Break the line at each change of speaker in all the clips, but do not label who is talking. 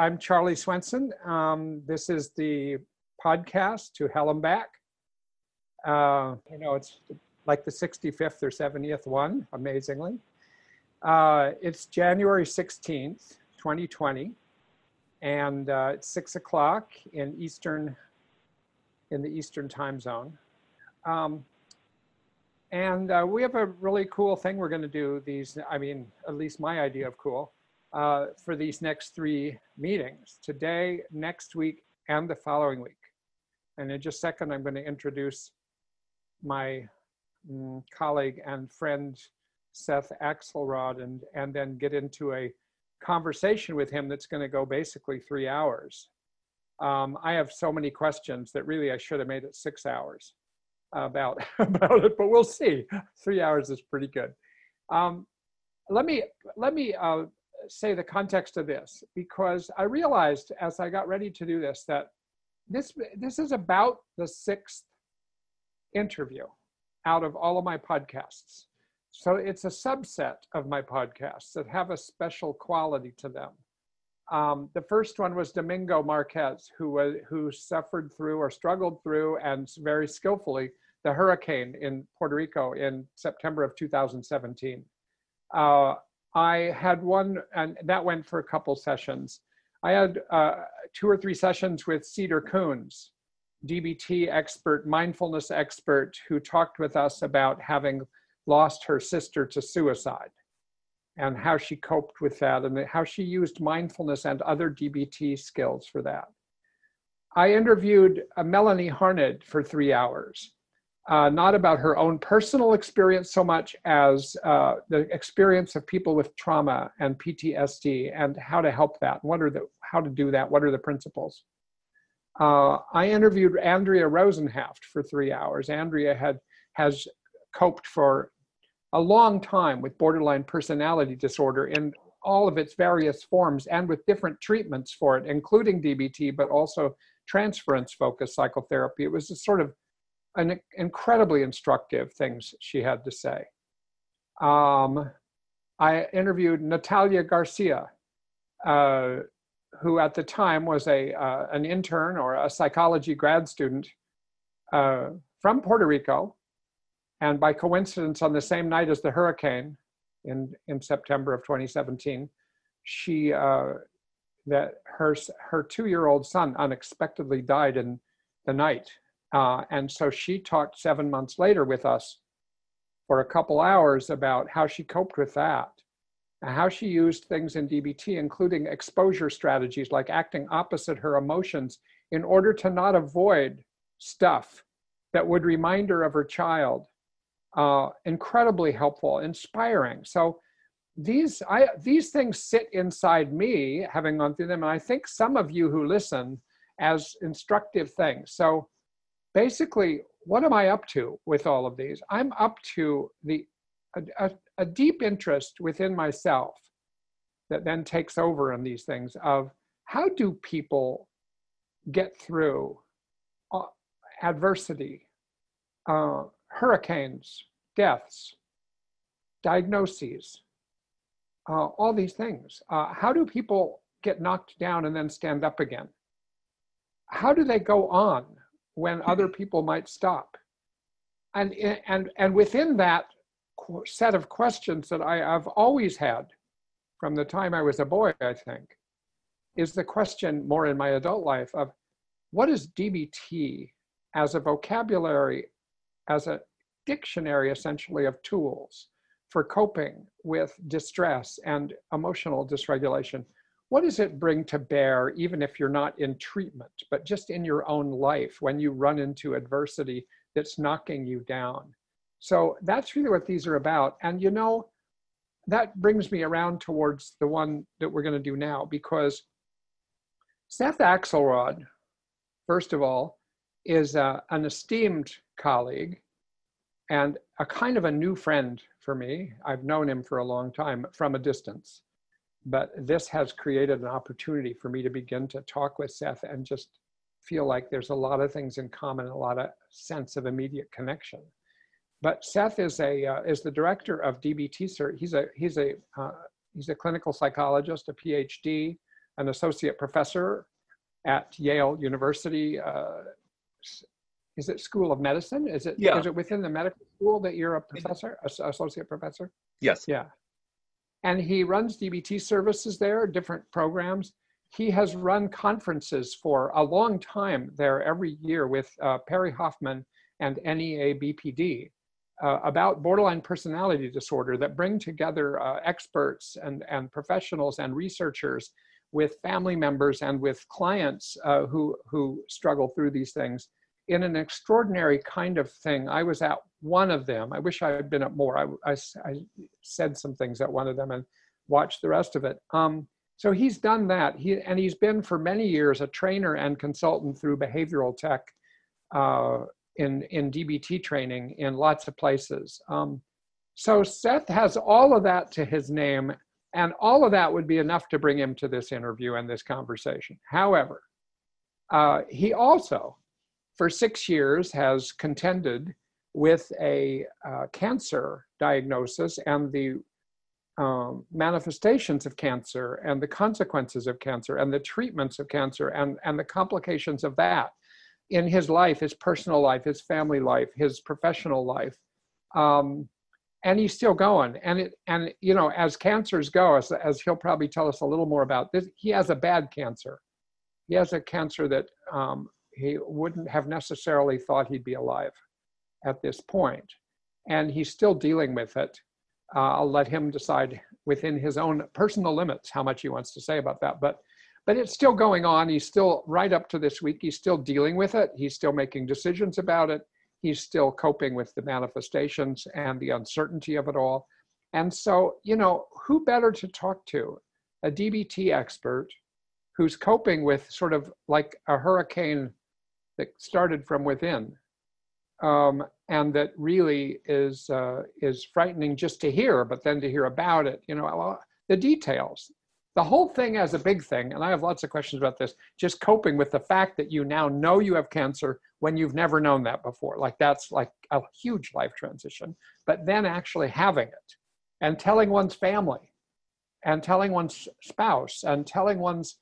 I'm Charlie Swenson. Um, this is the podcast to Hell and Back. Uh, you know, it's like the 65th or 70th one, amazingly. Uh, it's January 16th, 2020, and uh, it's six o'clock in Eastern, in the Eastern time zone. Um, and uh, we have a really cool thing we're going to do these, I mean, at least my idea of cool uh, for these next three meetings today, next week, and the following week. And in just a second, I'm going to introduce my um, colleague and friend, Seth Axelrod, and, and then get into a conversation with him that's going to go basically three hours. Um, I have so many questions that really I should have made it six hours about, about it, but we'll see. Three hours is pretty good. Um, let me, let me uh, say the context of this because I realized as I got ready to do this that this this is about the sixth interview out of all of my podcasts. So it's a subset of my podcasts that have a special quality to them. Um, the first one was Domingo Marquez, who was who suffered through or struggled through and very skillfully the hurricane in Puerto Rico in September of 2017. Uh, I had one, and that went for a couple sessions. I had uh, two or three sessions with Cedar Koons, DBT expert, mindfulness expert, who talked with us about having lost her sister to suicide and how she coped with that and how she used mindfulness and other DBT skills for that. I interviewed uh, Melanie Harned for three hours uh, not about her own personal experience so much as uh, the experience of people with trauma and PTSD and how to help that. What are the how to do that? What are the principles? Uh, I interviewed Andrea Rosenhaft for three hours. Andrea had has coped for a long time with borderline personality disorder in all of its various forms and with different treatments for it, including DBT, but also transference focused psychotherapy. It was a sort of an incredibly instructive things she had to say. Um, I interviewed Natalia Garcia, uh, who at the time was a uh, an intern or a psychology grad student uh, from Puerto Rico, and by coincidence, on the same night as the hurricane in in September of 2017, she uh, that her her two year old son unexpectedly died in the night uh, and so she talked seven months later with us for a couple hours about how she coped with that how she used things in DBT, including exposure strategies like acting opposite her emotions in order to not avoid stuff that would remind her of her child. Uh, incredibly helpful, inspiring. So these I these things sit inside me, having gone through them, and I think some of you who listen as instructive things. So basically, what am I up to with all of these? I'm up to the a, a, a deep interest within myself that then takes over on these things of how do people get through uh, adversity, uh, hurricanes, deaths, diagnoses, uh, all these things. Uh, how do people get knocked down and then stand up again? How do they go on? When other mm-hmm. people might stop. And, and, and within that set of questions that I have always had from the time I was a boy, I think, is the question more in my adult life of what is DBT as a vocabulary, as a dictionary essentially of tools for coping with distress and emotional dysregulation? What does it bring to bear, even if you're not in treatment, but just in your own life when you run into adversity that's knocking you down? So that's really what these are about. And you know, that brings me around towards the one that we're going to do now because Seth Axelrod, first of all, is uh, an esteemed colleague and a kind of a new friend for me. I've known him for a long time from a distance but this has created an opportunity for me to begin to talk with Seth and just feel like there's a lot of things in common, a lot of sense of immediate connection. But Seth is a uh, is the director of DBT cert. He's a he's a uh, he's a clinical psychologist, a PhD, an associate professor at Yale University. Uh, is it School of Medicine? Is it
Yeah.
is it within the medical school that you're a professor, associate professor?
Yes.
Yeah. And he runs DBT services there, different programs. He has run conferences for a long time there every year with uh, Perry Hoffman and E NEA BPD uh, about borderline personality disorder that bring together uh, experts and, and professionals and researchers with family members and with clients uh, who, who struggle through these things in an extraordinary kind of thing. I was at one of them. I wish I had been at more. I, I, I said some things at one of them and watched the rest of it. Um, so he's done that. He, and he's been for many years a trainer and consultant through behavioral tech uh, in, in DBT training in lots of places. Um, so Seth has all of that to his name, and all of that would be enough to bring him to this interview and this conversation. However, uh, he also, for six years, has contended with a uh, cancer diagnosis and the um, manifestations of cancer and the consequences of cancer and the treatments of cancer and, and the complications of that in his life, his personal life, his family life, his professional life. Um, and he's still going. And it, and you know, as cancers go, as, as he'll probably tell us a little more about this, he has a bad cancer. He has a cancer that um, he wouldn't have necessarily thought he'd be alive at this point. And he's still dealing with it. Uh, I'll let him decide within his own personal limits how much he wants to say about that. But but it's still going on. He's still right up to this week. He's still dealing with it. He's still making decisions about it. He's still coping with the manifestations and the uncertainty of it all. And so, you know, who better to talk to? A DBT expert who's coping with sort of like a hurricane that started from within um, and that really is uh, is frightening just to hear, but then to hear about it, you know, the details, the whole thing as a big thing. And I have lots of questions about this. Just coping with the fact that you now know you have cancer when you've never known that before, like that's like a huge life transition. But then actually having it, and telling one's family, and telling one's spouse, and telling one's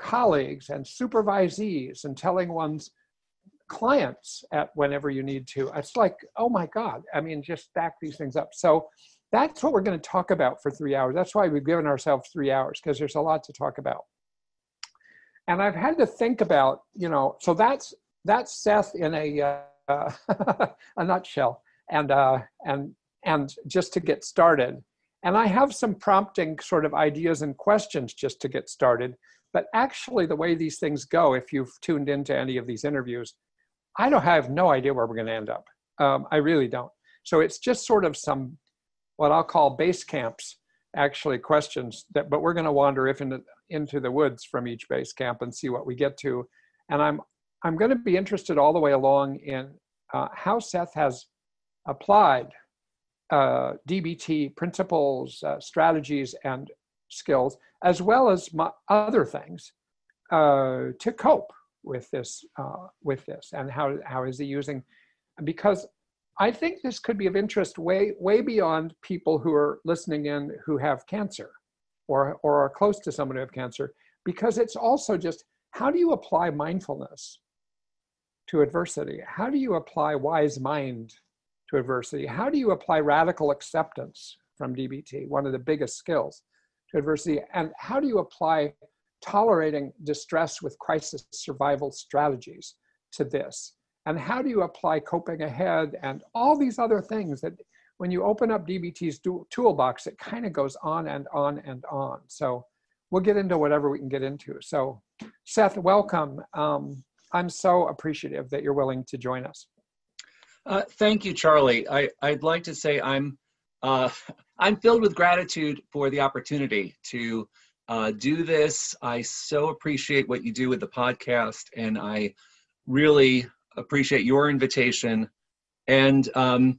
colleagues and supervisees, and telling one's clients at whenever you need to. It's like, oh my God. I mean, just stack these things up. So that's what we're going to talk about for three hours. That's why we've given ourselves three hours, because there's a lot to talk about. And I've had to think about, you know, so that's that's Seth in a uh, a nutshell, and uh, and and just to get started. And I have some prompting sort of ideas and questions just to get started. But actually, the way these things go, if you've tuned into any of these interviews, I don't have no idea where we're going to end up. Um, I really don't. So it's just sort of some what I'll call base camps, actually questions that. But we're going to wander if into into the woods from each base camp and see what we get to. And I'm I'm going to be interested all the way along in uh, how Seth has applied uh, DBT principles, uh, strategies, and skills, as well as other things, uh, to cope with this. Uh, with this, and how how is he using? Because I think this could be of interest way way beyond people who are listening in who have cancer, or or are close to someone who have cancer, because it's also just how do you apply mindfulness to adversity? How do you apply wise mind to adversity? How do you apply radical acceptance from DBT, one of the biggest skills, to adversity? And how do you apply tolerating distress with crisis survival strategies to this? And how do you apply coping ahead and all these other things that when you open up DBT's toolbox, it kind of goes on and on and on. So we'll get into whatever we can get into. So, Seth, welcome. Um, I'm so appreciative that you're willing to join us.
Uh, thank you, Charlie. I, I'd like to say I'm uh, I'm filled with gratitude for the opportunity to uh, do this. I so appreciate what you do with the podcast, and I really appreciate your invitation. And um,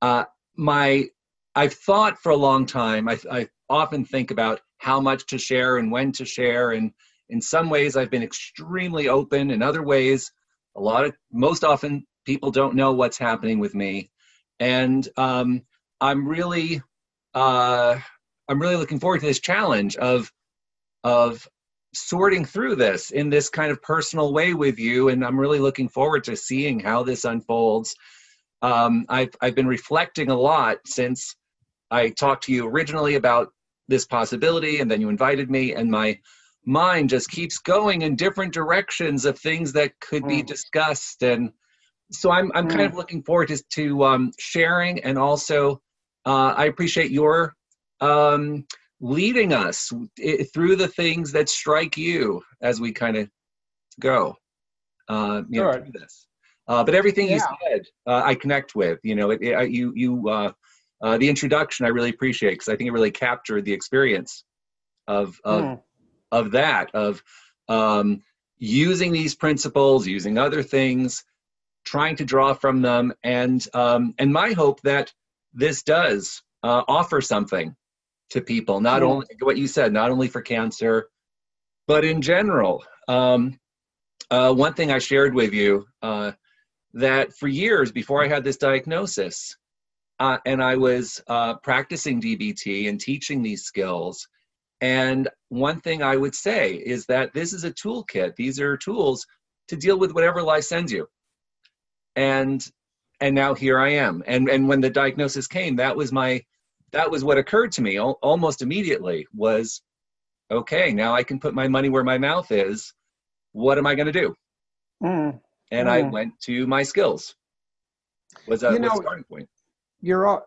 uh, my I've thought for a long time. I, I often think about how much to share and when to share, and in some ways I've been extremely open. In other ways, a lot of most often people don't know what's happening with me and um, i'm really uh, i'm really looking forward to this challenge of of sorting through this in this kind of personal way with you, and I'm really looking forward to seeing how this unfolds. Um, I've I've been reflecting a lot since I talked to you originally about this possibility, and then you invited me, and my mind just keeps going in different directions of things that could be
Mm.
discussed, and so I'm I'm kind of looking forward to to um, sharing, and also uh, I appreciate your um, leading us through the things that strike you as we kind of go uh, you know, through this. Uh, but everything you said, uh, I connect with. You know, it, it, you you uh, uh, the introduction I really appreciate because I think it really captured the experience of of
Mm.
of that of um, using these principles, using other things, trying to draw from them, and um, and my hope that this does uh, offer something to people, not only what you said, not only for cancer, but in general. Um, uh, one thing I shared with you uh, that for years before I had this diagnosis, uh, and I was uh, practicing DBT and teaching these skills. And one thing I would say is that this is a toolkit. These are tools to deal with whatever life sends you. And and now here I am. And and when the diagnosis came, that was my that was what occurred to me al- almost immediately was okay, now I can put my money where my mouth is. What am I going to do?
Mm.
And I
Mm.
went to my skills. Was a,
You know,
starting point.
You're al-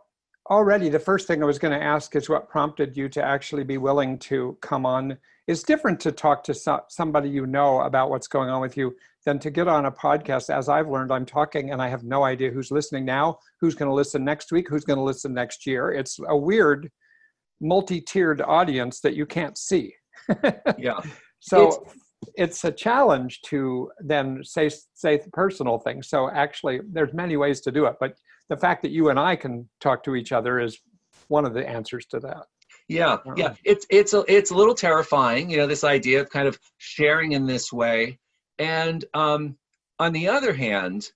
already, the first thing I was going to ask is what prompted you to actually be willing to come on. It's different to talk to so- somebody you know about what's going on with you than to get on a podcast. As I've learned, I'm talking and I have no idea who's listening now, who's going to listen next week, who's going to listen next year. It's a weird, multi tiered audience that you can't see.
Yeah.
So it's, a challenge to then say say personal things. So actually, there's many ways to do it, but the fact that you and I can talk to each other is one of the answers to that.
Yeah, yeah.
Um,
It's it's a it's a little terrifying, you know, this idea of kind of sharing in this way. And um, on the other hand,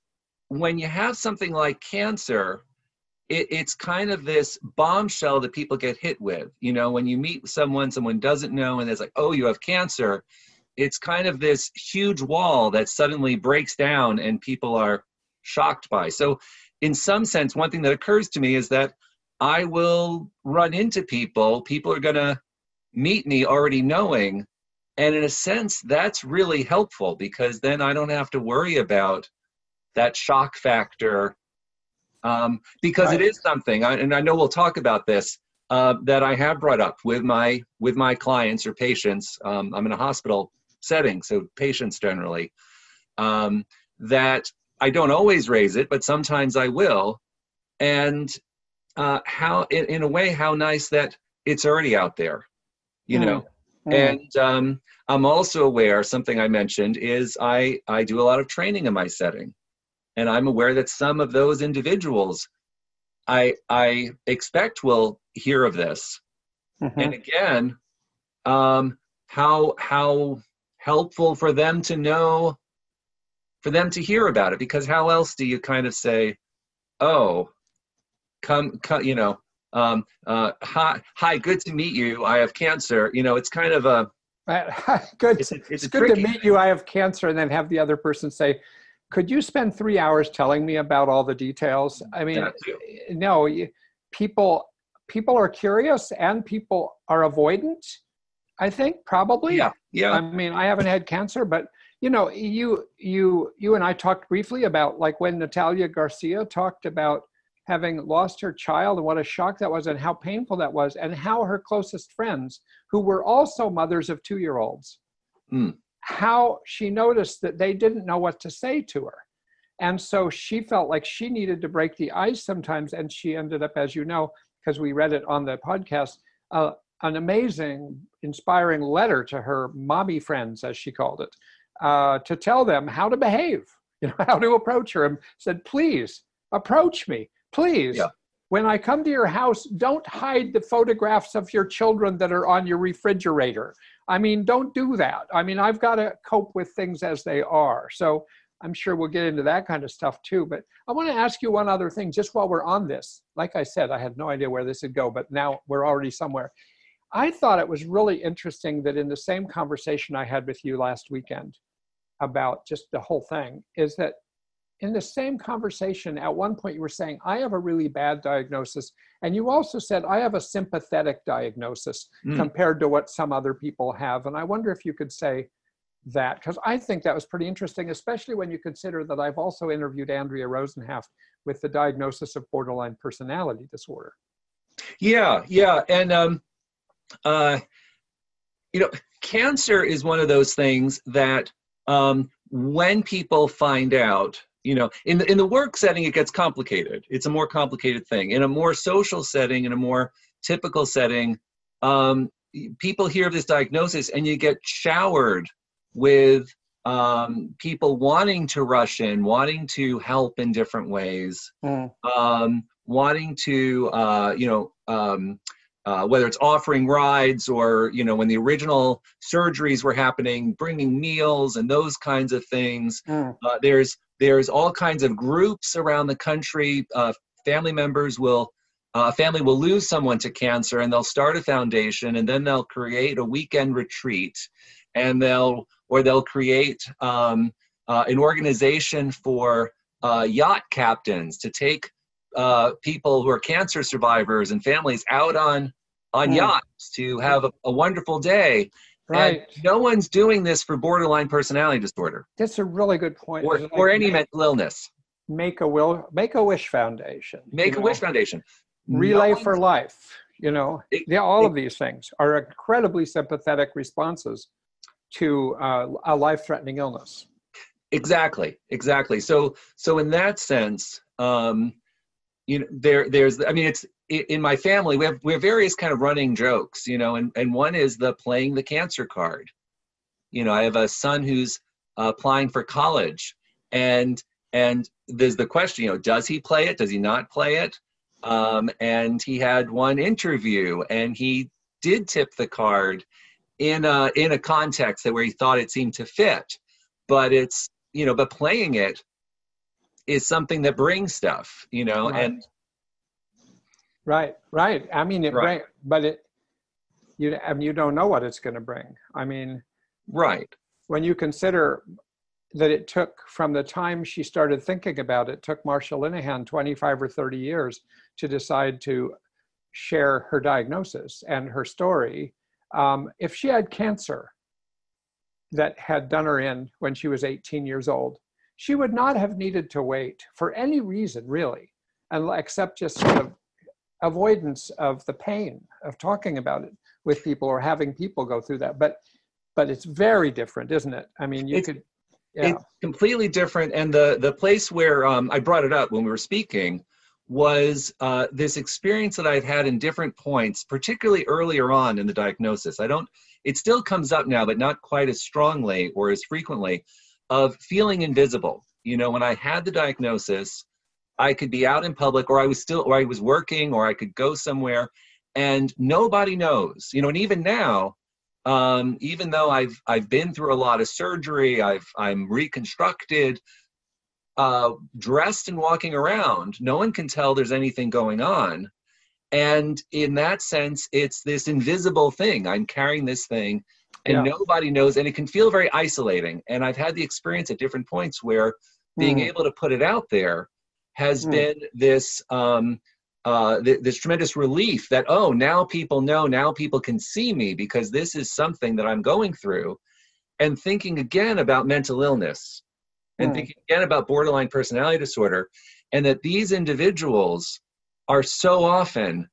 when you have something like cancer, it, it's kind of this bombshell that people get hit with. You know, when you meet someone, someone doesn't know, and it's like, oh, you have cancer. It's kind of this huge wall that suddenly breaks down, and people are shocked by. So, in some sense, one thing that occurs to me is that I will run into people. People are going to meet me already knowing. And in a sense, that's really helpful because then I don't have to worry about that shock factor. Um, because it
Right.
is something, I, and I know we'll talk about this, uh, that I have brought up with my with my clients or patients. Um, I'm in a hospital setting, so patients generally. Um, that I don't always raise it, but sometimes I will. And uh, how in, in a way how nice that it's already out there you
Mm,
know
Mm.
and um, i'm also aware something i mentioned is i i do a lot of training in my setting and i'm aware that some of those individuals i i expect will hear of this
Mhm.
and again um how how helpful for them to know for them to hear about it because how else do you kind of say oh come, come you know um uh hi hi good to meet you i have cancer you know it's kind of a
good.
it's,
It's,
it's
good to meet you. I have cancer, and then have the other person say, "Could you spend three hours telling me about all the details?" I mean, no. you- People, people are curious, and people are avoidant. I think probably.
yeah yeah
I mean, I haven't had cancer, but you know, you you you and I talked briefly about like when Natalia Garcia talked about having lost her child and what a shock that was and how painful that was and how her closest friends who were also mothers of 2-year-olds
Mm.
how she noticed that they didn't know what to say to her. And so she felt like she needed to break the ice sometimes and she ended up as you know because we read it on the podcast uh, an amazing, inspiring letter to her mommy friends, as she called it, uh, to tell them how to behave, you know, how to approach her, and said, "Please approach me, please."
Yeah.
When I come to your house, don't hide the photographs of your children that are on your refrigerator. I mean, don't do that. I mean, I've got to cope with things as they are. So I'm sure we'll get into that kind of stuff too. But I want to ask you one other thing just while we're on this. Like I said, I had no idea where this would go, but now we're already somewhere. I thought it was really interesting that in the same conversation I had with you last weekend about just the whole thing, is that in the same conversation, at one point you were saying, I have a really bad diagnosis. And you also said, I have a sympathetic diagnosis mm. compared to what some other people have. And I wonder if you could say that, because I think that was pretty interesting, especially when you consider that I've also interviewed Andrea Rosenhaft with the diagnosis of borderline personality disorder.
Yeah, yeah. And, um, uh, you know, cancer is one of those things that um, when people find out, you know in the, in the work setting it gets complicated it's a more complicated thing in a more social setting in a more typical setting um, people hear of this diagnosis and you get showered with um, people wanting to rush in wanting to help in different ways mm. um, wanting to uh, you know um, uh, whether it's offering rides or you know when the original surgeries were happening bringing meals and those kinds of things mm. uh, there's there's all kinds of groups around the country. Uh, family members will, uh, a uh, family will lose someone to cancer and they'll start a foundation and then they'll create a weekend retreat and they'll, or they'll create um, uh, an organization for uh, yacht captains to take uh, people who are cancer survivors and families out on on mm. yachts to have a, a wonderful day Right. And no one's doing this for borderline personality disorder.
That's a really good point.
Or, like or any mental illness.
Make a will, make a wish foundation.
Make a know? wish foundation.
Relay no for life. You know, it, yeah, all it, of these things are incredibly sympathetic responses to uh, a life-threatening illness.
Exactly, exactly. So, so in that sense, um, you know, there, there's. I mean, it's in my family we have we have various kind of running jokes you know and and one is the playing the cancer card. You know i have a son who's uh, applying for college and and there's the question you know does he play it? Does he not play it? Um, and he had one interview and he did tip the card in a in a context that where he thought it seemed to fit but it's you know but playing it is something that brings stuff you know right. and
Right, right. I mean, it right. bring, but it, you, I mean, you don't know what it's going to bring. I mean,
right.
When you consider that it took from the time she started thinking about it, took Marsha Linehan 25 or 30 years to decide to share her diagnosis and her story. Um, if she had cancer that had done her in when she was 18 years old, she would not have needed to wait for any reason, really, and except just sort of avoidance of the pain of talking about it with people or having people go through that. But but it's very different isn't it? I mean you
it's,
could
yeah. it's completely different. And the the place where um, i brought it up when we were speaking was uh, this experience that i've had in different points particularly earlier on in the diagnosis. I don't it still comes up now but not quite as strongly or as frequently of feeling invisible. You know when i had the diagnosis I could be out in public or I was still or I was working or I could go somewhere and nobody knows. You know, and even now, um, even though I've I've been through a lot of surgery, I've I'm reconstructed, uh, dressed and walking around, no one can tell there's anything going on. And in that sense, it's this invisible thing. I'm carrying this thing and yeah. nobody knows, and it can feel very isolating. And I've had the experience at different points where being mm. able to put it out there has mm. been this um, uh, th- this tremendous relief that oh now people know now people can see me because this is something that I'm going through, and thinking again about mental illness, and mm. thinking again about borderline personality disorder, and that these individuals are so often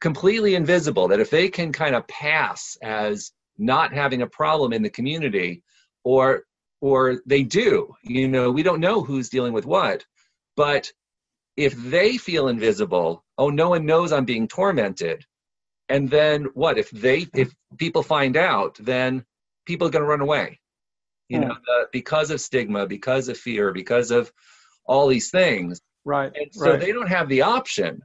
completely invisible that if they can kind of pass as not having a problem in the community or or they do you know we don't know who's dealing with what but if they feel invisible, oh, no one knows I'm being tormented. And then what? If they, if people find out, then people are going to run away. You know, hmm. the, because of stigma, because of fear, because of all these things.
Right.
And so
right.
they don't have the option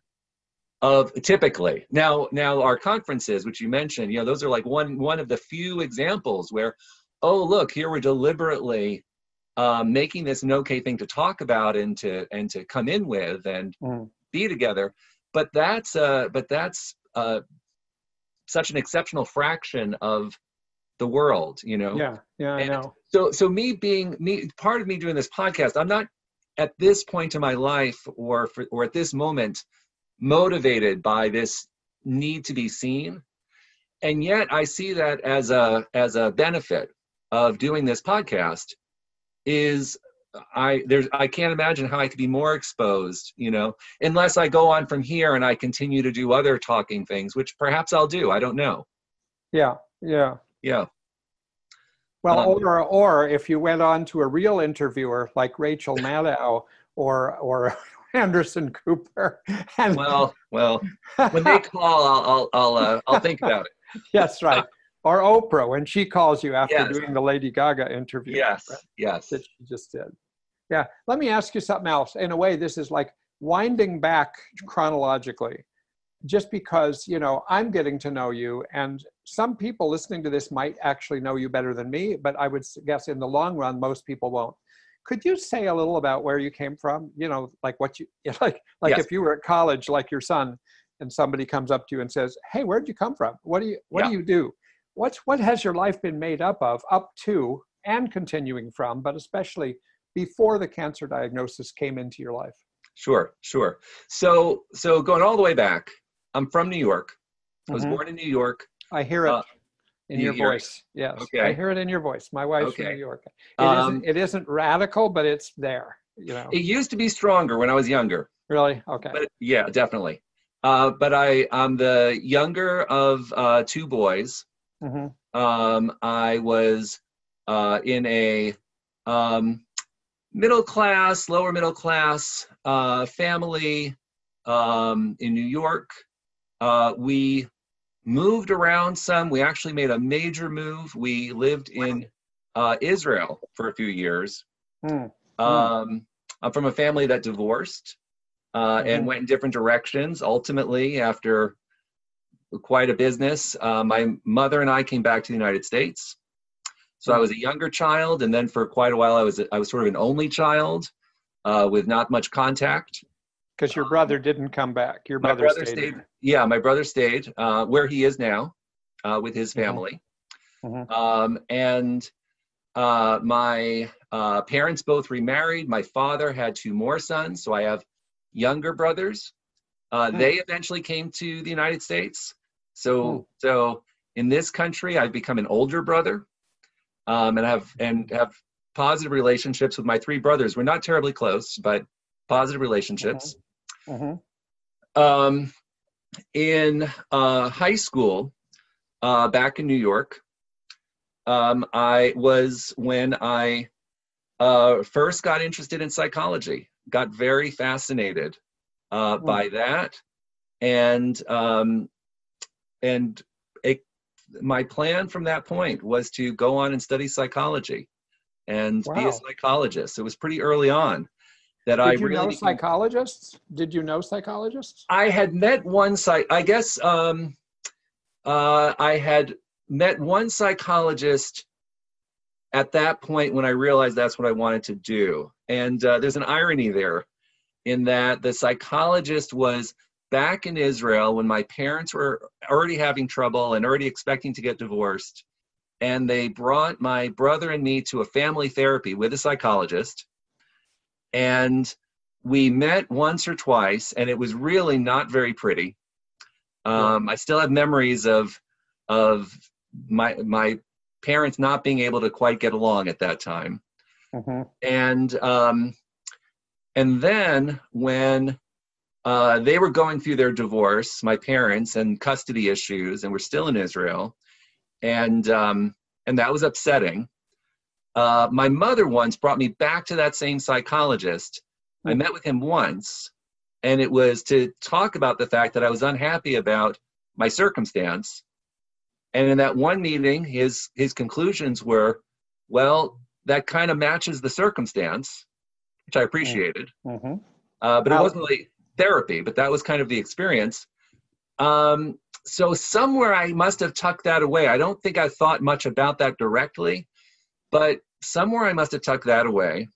of typically now now our conferences which you mentioned you know those are like one one of the few examples where oh look here we're deliberately um, making this an okay thing to talk about and to and to come in with and mm. be together. But that's uh, but that's uh, such an exceptional fraction of the world, you know.
Yeah, yeah, I know.
So so me being me part of me doing this podcast, I'm not at this point in my life or for, or at this moment motivated by this need to be seen. And yet I see that as a as a benefit of doing this podcast is I there's I can't imagine how I could be more exposed, you know, unless I go on from here and I continue to do other talking things, which perhaps I'll do. I don't know.
Yeah, yeah.
Yeah.
Well,
Um,
or or if you went on to a real interviewer like Rachel Maddow or or Anderson Cooper, and
Well, well, when they call, I'll I'll I'll, uh, I'll think about it.
yes, right, or Oprah when she calls you after
Yes.
doing the Lady Gaga interview.
Yes,
right,
yes.
that she just did. Yeah, let me ask you something else. In a way, this is like winding back chronologically, just because you know I'm getting to know you, and some people listening to this might actually know you better than me, but I would guess in the long run, most people won't. Could you say a little about where you came from? You know, like what you like, like
Yes.
if you were at college, like your son, and somebody comes up to you and says, "Hey, where'd you come from? What do you What do you do? What's what has your life been made up of, up to, and continuing from, but especially before the cancer diagnosis came into your life?"
Sure, sure. So so going all the way back, I'm from New York. I was
Mhm.
born in New York.
I hear it
Uh,
in
you
your
it?
voice. Yes,
okay.
I hear it in your voice. My wife's from New York. It
Um,
not It isn't radical, but it's there. You know.
It used to be stronger when I was younger,
really? Okay.
but yeah, definitely. Uh, but I I'm the younger of uh, two boys.
Hmm
Um, I was uh, in a um, middle class, lower middle class uh, family um, in New York. Uh, we moved around some. We actually made a major move. We lived in uh, Israel for a few years.
Hmm.
Um, I'm from a family that divorced uh, and
Mhm.
went in different directions. Ultimately, after quite a business, uh, my mother and I came back to the United States. So I was a younger child, and then for quite a while, I was I was sort of an only child uh, with not much contact.
Because your brother didn't come back. Your brother,
brother
stayed.
stayed. Yeah, my brother stayed uh, where he is now, uh, with his
Mhm.
family.
Mhm.
Um, and uh, my uh, parents both remarried. My father had two more sons, so I have younger brothers. Uh,
Hmm.
They eventually came to the United States. So,
Hmm.
so in this country, I've become an older brother, um, and have and have positive relationships with my three brothers. We're not terribly close, but positive relationships.
hmm
Um, in uh, high school, uh, back in New York, um, I was when I uh, first got interested in psychology, got very fascinated uh,
Hmm.
by that, and um, and it, my plan from that point was to go on and study psychology and be a psychologist. It was pretty early on that I
Did you
really
know psychologists? Did you know psychologists?
I had met one psych. I guess um, uh, I had met one psychologist at that point when I realized that's what I wanted to do. And uh, there's an irony there, in that the psychologist was back in Israel when my parents were already having trouble and already expecting to get divorced, and they brought my brother and me to a family therapy with a psychologist, and we met once or twice, and it was really not very pretty. Um, I still have memories of of my my parents not being able to quite get along at that time,
hmm
and um, and then when uh, they were going through their divorce, my parents and custody issues, and we're still in Israel, and um, and that was upsetting. Uh, my mother once brought me back to that same psychologist. I met with him once, and it was to talk about the fact that I was unhappy about my circumstance. And in that one meeting, his his conclusions were, well, that kind of matches the circumstance, which I appreciated.
hmm
Uh, but it wasn't really therapy, but that was kind of the experience. Um, so somewhere I must have tucked that away. I don't think I thought much about that directly, but somewhere I must have tucked that away.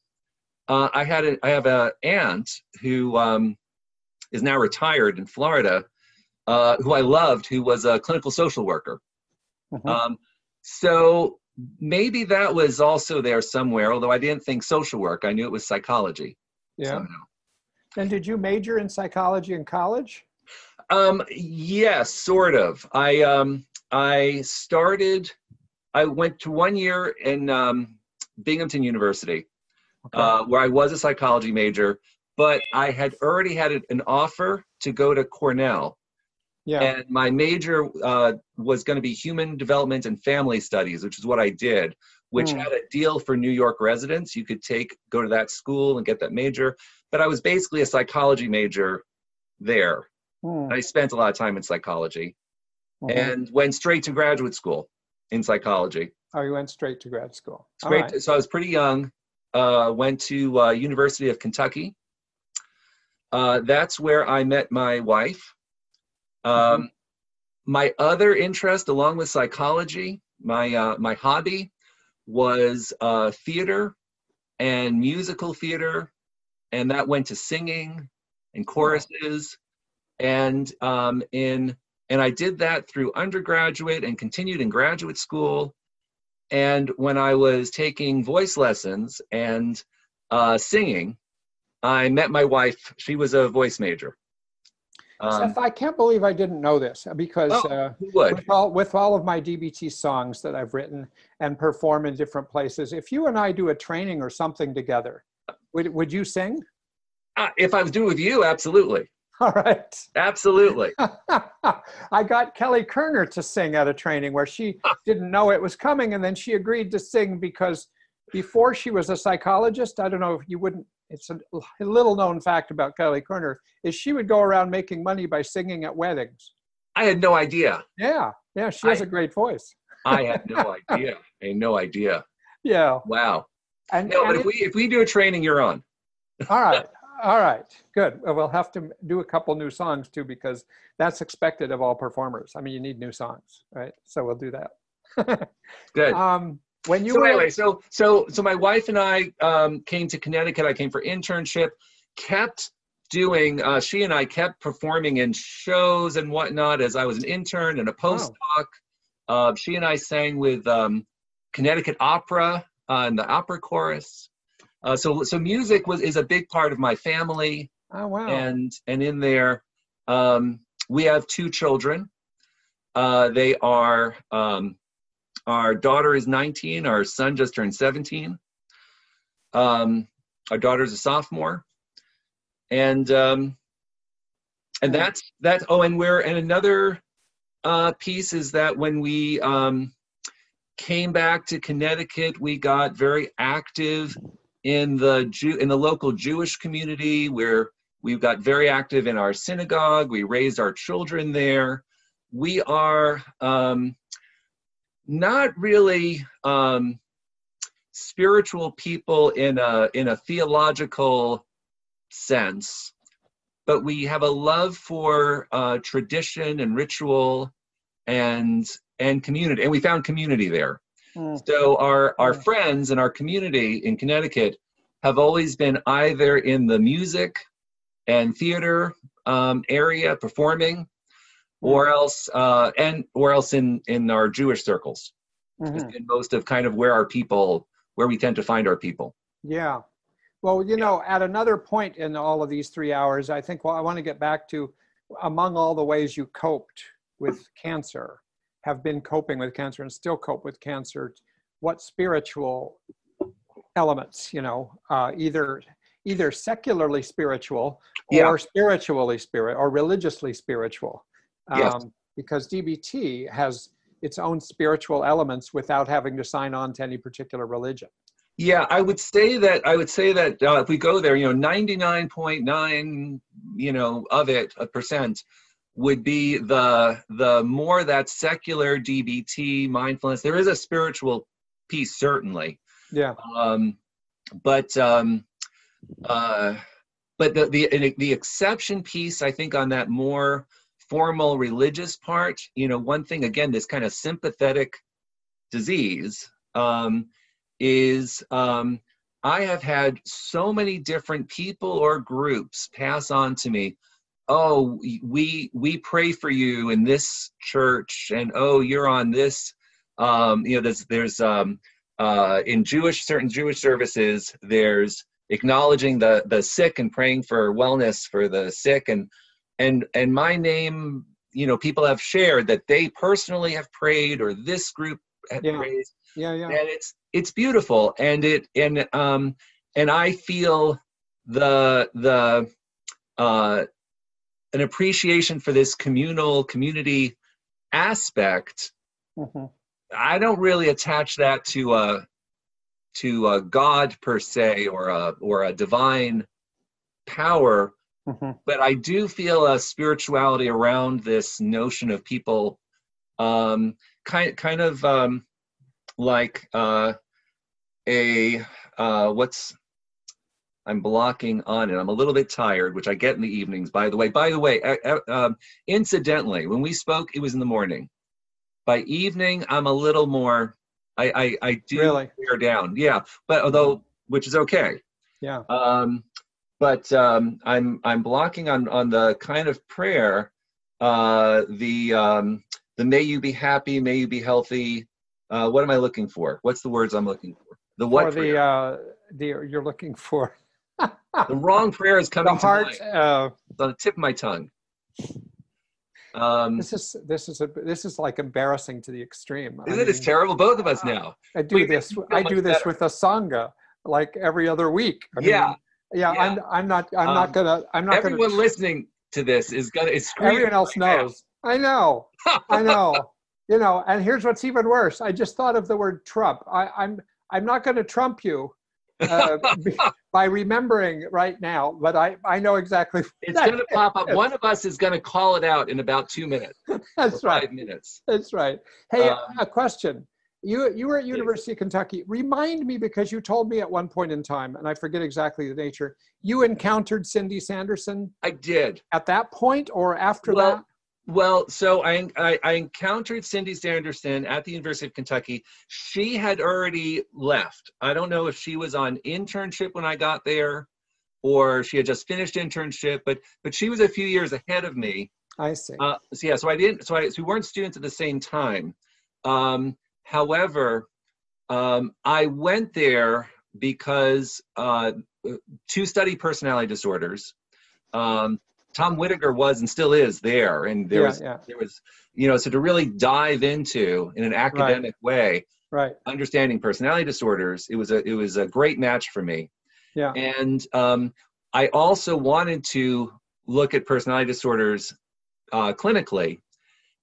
Uh, I had a, I have a aunt who um, is now retired in Florida, uh, who I loved, who was a clinical social worker.
Mhm.
Um, so maybe that was also there somewhere, although I didn't think social work. I knew it was psychology.
yeah.
somehow.
And did you major in psychology in college?
Um, yes, sort of. I um, I started. I went to one year in um, Binghamton University,
Okay.
uh, where I was a psychology major, but I had already had an offer to go to Cornell,
yeah.
and my major uh, was going to be human development and family studies, which is what I did. Which
Hmm.
had a deal for New York residents. You could take go to that school and get that major, but I was basically a psychology major there.
Hmm,
I spent a lot of time in psychology
mhm.
and went straight to graduate school in psychology.
oh, you went straight to grad school.
Great.
right.
So I was pretty young. Uh, went to uh, University of Kentucky. Uh, that's where I met my wife. Um,
Mm-hmm.
My other interest, along with psychology, my uh, my hobby was uh, theater and musical theater, and that went to singing and choruses, and um, in and I did that through undergraduate and continued in graduate school. And when I was taking voice lessons and uh, singing, I met my wife. She was a voice major. Um,
Seth, I can't believe I didn't know this because
Oh.
uh, with all with all of my DBT songs that I've written and perform in different places, if you and I do a training or something together, would would you sing?
Uh, if I was doing it with you, absolutely,
All right.
absolutely.
I got Kelly Koerner to sing at a training where she didn't know it was coming, and then she agreed to sing because before she was a psychologist, I don't know if you wouldn't. It's a little known fact about Kelly Koerner is she would go around making money by singing at weddings.
I had no idea.
Yeah, yeah, she has
I-
a great voice.
I had no idea. I had no idea.
Yeah,
Wow.
And,
No,
and
but if we if we do a training, you're on.
all right, all right, good. Well, We'll have to do a couple new songs too because that's expected of all performers. I mean, you need new songs, right? So we'll do that.
Good.
um, when you
so
were
anyway, so so so my wife and I um, came to Connecticut. I came for internship. Kept doing. Uh, she and I kept performing in shows and whatnot as I was an intern and a postdoc. Uh, she and I sang with um, Connecticut Opera uh, in the opera chorus. Uh, so so music was is a big part of my family.
oh wow,
and and in there um, we have two children uh, they are um, our daughter is 19 our son just turned 17 um, our daughter's a sophomore and um, and that's that's oh and we're and another uh, piece is that when we um, came back to connecticut we got very active in the Jew in the local jewish community where We've got very active in our synagogue. We raised our children there. We are um, not really um, spiritual people in a in a theological sense, but we have a love for uh, tradition and ritual and and community. And we found community there.
Mm,
So our our
Yeah.
friends and our community in Connecticut have always been either in the music and theater um, area performing, or else uh, and or else in in our Jewish circles.
mhm.
It's been most of kind of where our people where we tend to find our people.
Yeah. Well, you know, at another point in all of these three hours, I think well, I want to get back to among all the ways you coped with cancer, have been coping with cancer and still cope with cancer, what spiritual elements, you know, uh, either either secularly spiritual or
Yeah.
spiritually spirit or religiously spiritual. Um,
Yes.
Because DBT has its own spiritual elements without having to sign on to any particular religion.
Yeah, I would say that I would say that uh, if we go there, you know, ninety nine point nine, you know, of it a percent would be the the more that secular DBT mindfulness. There is a spiritual piece certainly,
Yeah.
um, but um, uh, but the, the the exception piece, I think, on that more formal religious part, you know, one thing again, this kind of sympathetic disease um, is um, I have had so many different people or groups pass on to me oh we we pray for you in this church and oh you're on this um you know there's there's um uh in jewish certain jewish services there's acknowledging the the sick and praying for wellness for the sick and and and my name you know people have shared that they personally have prayed or this group have
Yeah.
prayed
Yeah, yeah.
and it's it's beautiful and it and um and i feel the the uh an appreciation for this communal community aspect
Mhm.
i don't really attach that to a to a god per se or a or a divine power
Mhm.
but I do feel a spirituality around this notion of people, um, kind kind of um, like uh, a uh, what's I'm blocking on it. I'm a little bit tired, which I get in the evenings. By the way, by the way, uh, um, incidentally, when we spoke, it was in the morning. By evening, I'm a little more. I I, I do
Really?
wear down. Yeah, but although which is okay.
Yeah.
Um, but um, I'm I'm blocking on on the kind of prayer, uh, the um, the may you be happy, may you be healthy. Uh, what am I looking for? What's the words I'm looking for? The what?
Or the uh, the you're looking for
the wrong prayer is
the
coming to mind.
Uh,
It's on the tip of my tongue. Um,
this is this is a this is like embarrassing to the extreme. I
it? It's terrible. Both of us now.
I do
we-
this. I do this
better.
with a sangha, like every other week. I mean,
Yeah.
yeah.
Yeah.
I'm. I'm not. I'm
Um,
not gonna. I'm not
Everyone
gonna.
listening to this is gonna. It's screaming
Everyone else
right now.
knows. I know. I know. you know. And here's what's even worse. I just thought of the word Trump. I, I'm. I'm not going to trump you uh, by remembering right now, but I. I know exactly.
It's going to pop up. One of us is going to call it out in about two minutes.
That's right.
Five minutes.
That's right. Hey,
Um,
a question. You you were at University of Kentucky. Remind me because you told me at one point in time, and I forget exactly the nature. You encountered Cindy Sanderson
I did.
at that point or after
Well,
that?
Well, so I, I I encountered Cindy Sanderson at the University of Kentucky. She had already left. I don't know if she was on internship when I got there, or she had just finished internship. But but she was a few years ahead of me.
I see.
Uh, so yeah, so I didn't. So I so we weren't students at the same time. Um, however, um, I went there because uh, to study personality disorders. Um, Tom Widiger was and still is there, and there
yeah,
was
yeah,
there was you know so to really dive into in an academic way
right.
understanding personality disorders it was a it was a great match for me.
Yeah,
and um, i also wanted to look at personality disorders uh, clinically.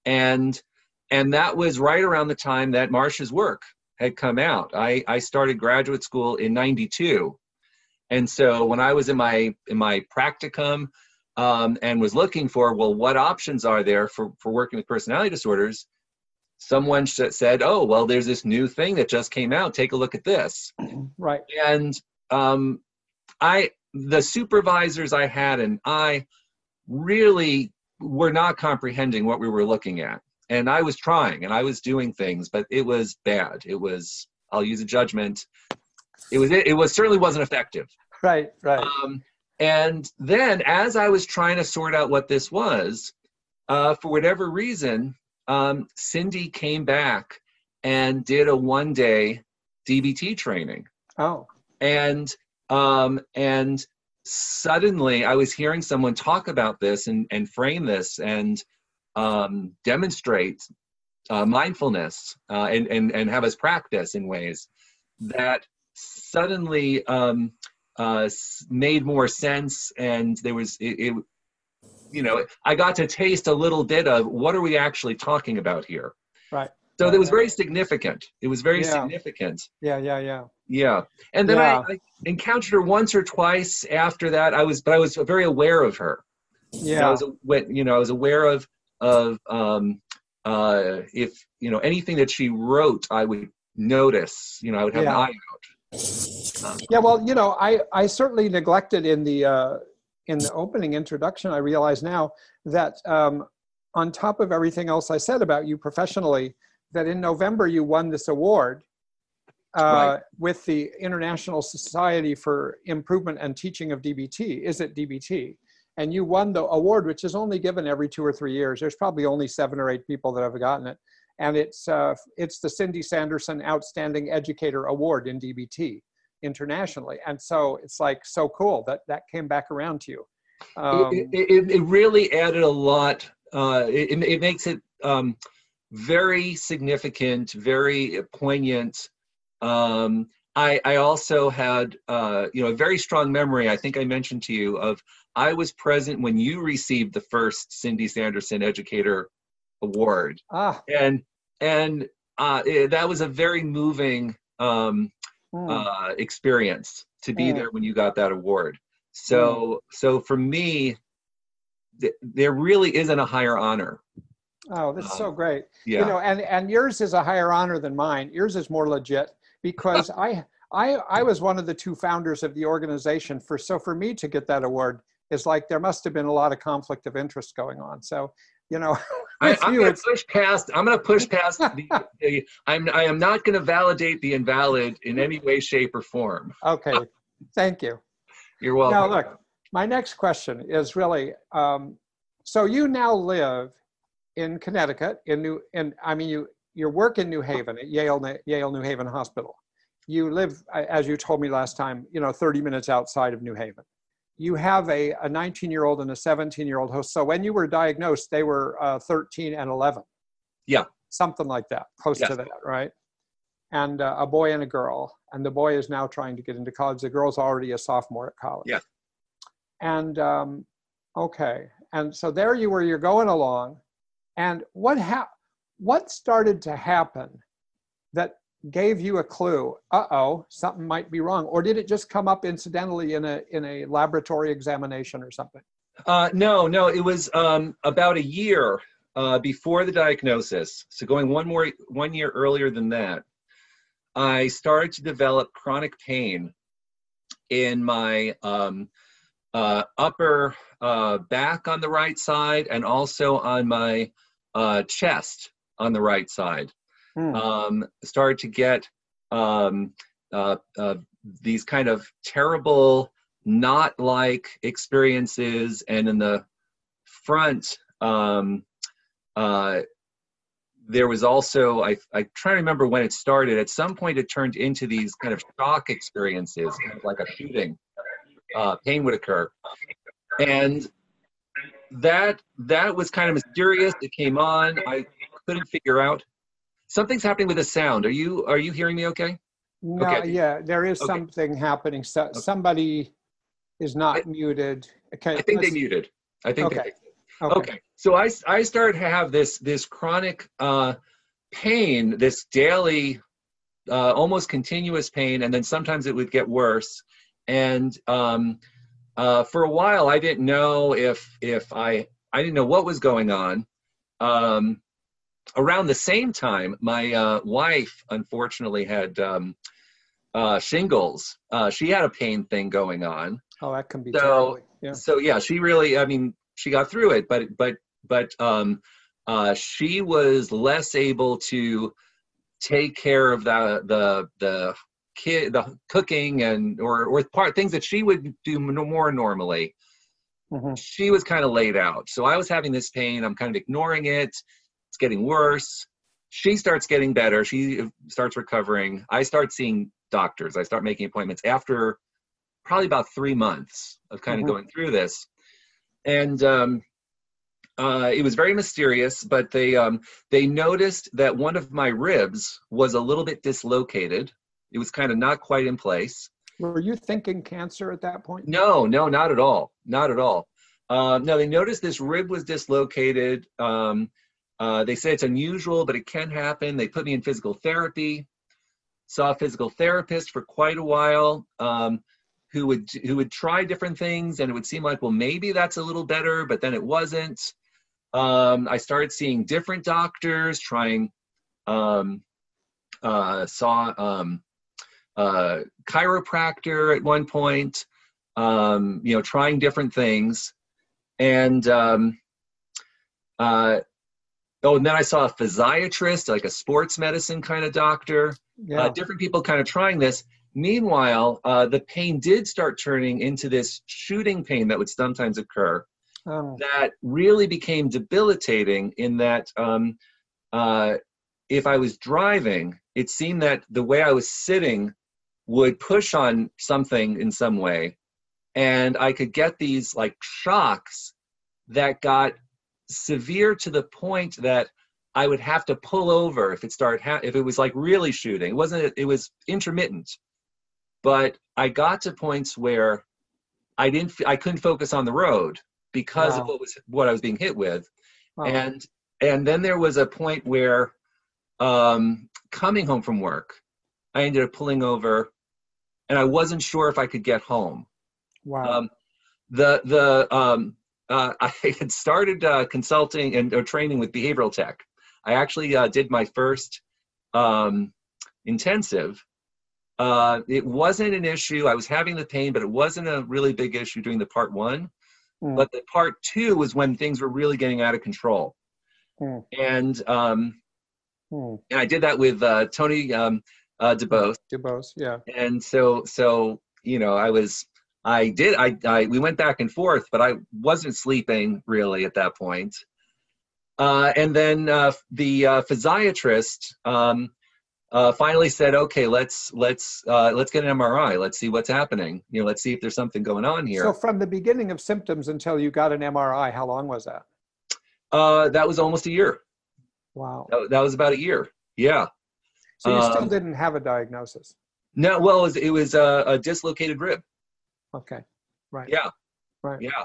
And and that was right around the time that marsha's work had come out. I i started graduate school in 92 and so when i was in my in my practicum um, and was looking for well what options are there for for working with personality disorders someone said oh well there's this new thing that just came out take a look at this
right.
and um, I the supervisors I had and I really were not comprehending what we were looking at. And I was trying and I was doing things, but it was bad. It was I'll use a judgment. It was it, it was certainly wasn't effective.
Right, right.
Um, and then as I was trying to sort out what this was, uh, for whatever reason, um, Cindy came back and did a one day DBT training.
Oh,
and um, and suddenly I was hearing someone talk about this and, and frame this and um, demonstrate uh, mindfulness uh, and, and and have us practice in ways that suddenly um, uh, made more sense and there was it, it you know I got to taste a little bit of what are we actually talking about here
Right.
so
Right,
that was very significant it was very
Yeah.
significant
yeah, yeah, yeah.
yeah, and then
Yeah.
I, I encountered her once or twice after that. I was, but I was very aware of her. And I was, you know, I was aware of of um, uh, if you know anything that she wrote, I would notice. You know, I would have
Yeah.
an eye out.
Yeah. Well, you know, I I certainly neglected in the uh, in the opening introduction. I realize now that um, on top of everything else I said about you professionally, that in November you won this award uh,
Right.
with the International Society for Improvement and Teaching of DBT. Is it DBT? and you won the award, which is only given every two or three years. There's probably only seven or eight people that have gotten it, and it's uh, it's the Cindy Sanderson Outstanding Educator Award in DBT internationally, and so it's like so cool that that came back around to you.
Um, it, it, it, really added a lot. Uh, it, it makes it um, very significant, very poignant. Um, I, I also had, uh, you know, a very strong memory. I think I mentioned to you of I was present when you received the first Cindy Sanderson Educator Award,
ah.
and and uh, it, that was a very moving um, mm. uh, experience to be mm. there when you got that award. So mm. so for me, th- there really isn't a higher honor.
Oh, that's so um, great.
Yeah.
You know, and and yours is a higher honor than mine. Yours is more legit because I I I was one of the two founders of the organization for so for me to get that award is like there must have been a lot of conflict of interest going on. So you know,
I, am going to push past. I'm going to push past the, the. I'm. I am not going to validate the invalid in any way, shape, or form.
Okay, thank you.
You're welcome.
Now look, my next question is really. Um, so you now live in Connecticut, in New, in I mean you you work in New Haven at Yale Yale New Haven Hospital. You live, as you told me last time, you know, 30 minutes outside of New Haven. You have a, a 19 year old and a 17 year old host. So when you were diagnosed, they were uh, 13 and 11.
Yeah.
Something like that, close yes. to that, right? And uh, a boy and a girl. And the boy is now trying to get into college. The girl's already a sophomore at college.
Yeah.
And um, okay. And so there you were, you're going along and what ha- what started to happen that gave you a clue? Uh-oh, something might be wrong, or did it just come up incidentally in a in a laboratory examination or something?
Uh, no, no, it was um, about a year uh, before the diagnosis. So going one more one year earlier than that, I started to develop chronic pain in my um, uh, upper uh, back on the right side and also on my uh, chest on the right side. Hmm. Um, started to get um, uh, uh, these kind of terrible, not like experiences, and in the front, um, uh, there was also I I try to remember when it started. At some point, it turned into these kind of shock experiences, kind of like a shooting. Uh, pain would occur, and that that was kind of mysterious. It came on. I couldn't figure out. Something's happening with the sound. Are you are you hearing me okay?
No, okay. yeah, there is okay. something happening. So okay. somebody is not I, muted.
Okay, I think they muted. I think okay. They, okay. okay. So I I started to have this this chronic uh, pain, this daily, uh, almost continuous pain, and then sometimes it would get worse. And um, uh, for a while, I didn't know if if I I didn't know what was going on. Um, around the same time, my uh, wife unfortunately had um, uh, shingles. Uh, she had a pain thing going on.
Oh, that can be
so. Yeah. So yeah, she really. I mean, she got through it, but but but um, uh, she was less able to take care of the the the kid the cooking and or or part things that she would do more normally mm-hmm. she was kind of laid out so i was having this pain i'm kind of ignoring it it's getting worse she starts getting better she starts recovering i start seeing doctors i start making appointments after probably about three months of kind mm-hmm. of going through this and um, uh, it was very mysterious, but they um, they noticed that one of my ribs was a little bit dislocated, it was kind of not quite in place.
Were you thinking cancer at that point?
No, no, not at all. Not at all. Uh, no, they noticed this rib was dislocated. Um, uh, they say it's unusual, but it can happen. They put me in physical therapy. Saw a physical therapist for quite a while, um, who would who would try different things, and it would seem like, well, maybe that's a little better, but then it wasn't. Um, I started seeing different doctors, trying. Um, uh, saw um, uh, chiropractor at one point, um, you know, trying different things. And um, uh, oh, and then I saw a physiatrist, like a sports medicine kind of doctor. Uh, yeah. Uh, different people kind of trying this. meanwhile, uh, the pain did start turning into this shooting pain that would sometimes occur
Oh,
that really became debilitating in that um, uh, if I was driving, it seemed that the way I was sitting would push on something in some way. And I could get these like shocks that got severe to the point that I would have to pull over if it started, ha- if it was like really shooting. It wasn't, it was intermittent. But I got to points where I didn't, I couldn't focus on the road because of what was, what I was being hit with
wow.
and and then there was a point where um coming home from work i ended up pulling over and i wasn't sure if i could get home
wow.
um the the um uh, i had started uh, consulting and or training with behavioral tech i actually uh, did my first um intensive uh, it wasn't an issue. I was having the pain, but it wasn't a really big issue during the part one.
Mm.
But the part two was when things were really getting out of control.
Mm.
And um,
Hmm.
and I did that with uh, Tony um, uh, DeBose.
DuBose, yeah.
And so so you know I was I did I, I we went back and forth, but I wasn't sleeping really at that point. Uh, and then uh, the uh, physiatrist um, uh, finally said, "Okay, let's let's uh, let's get an MRI. Let's see what's happening. You know, let's see if there's something going on here."
So from the beginning of symptoms until you got an MRI, how long was that?
uh, that was almost a year.
Wow.
That, that was about a year. Yeah.
So you still
um,
didn't have a diagnosis.
No, well, it was, it was a, a dislocated rib.
Okay. Right.
Yeah.
Right.
Yeah.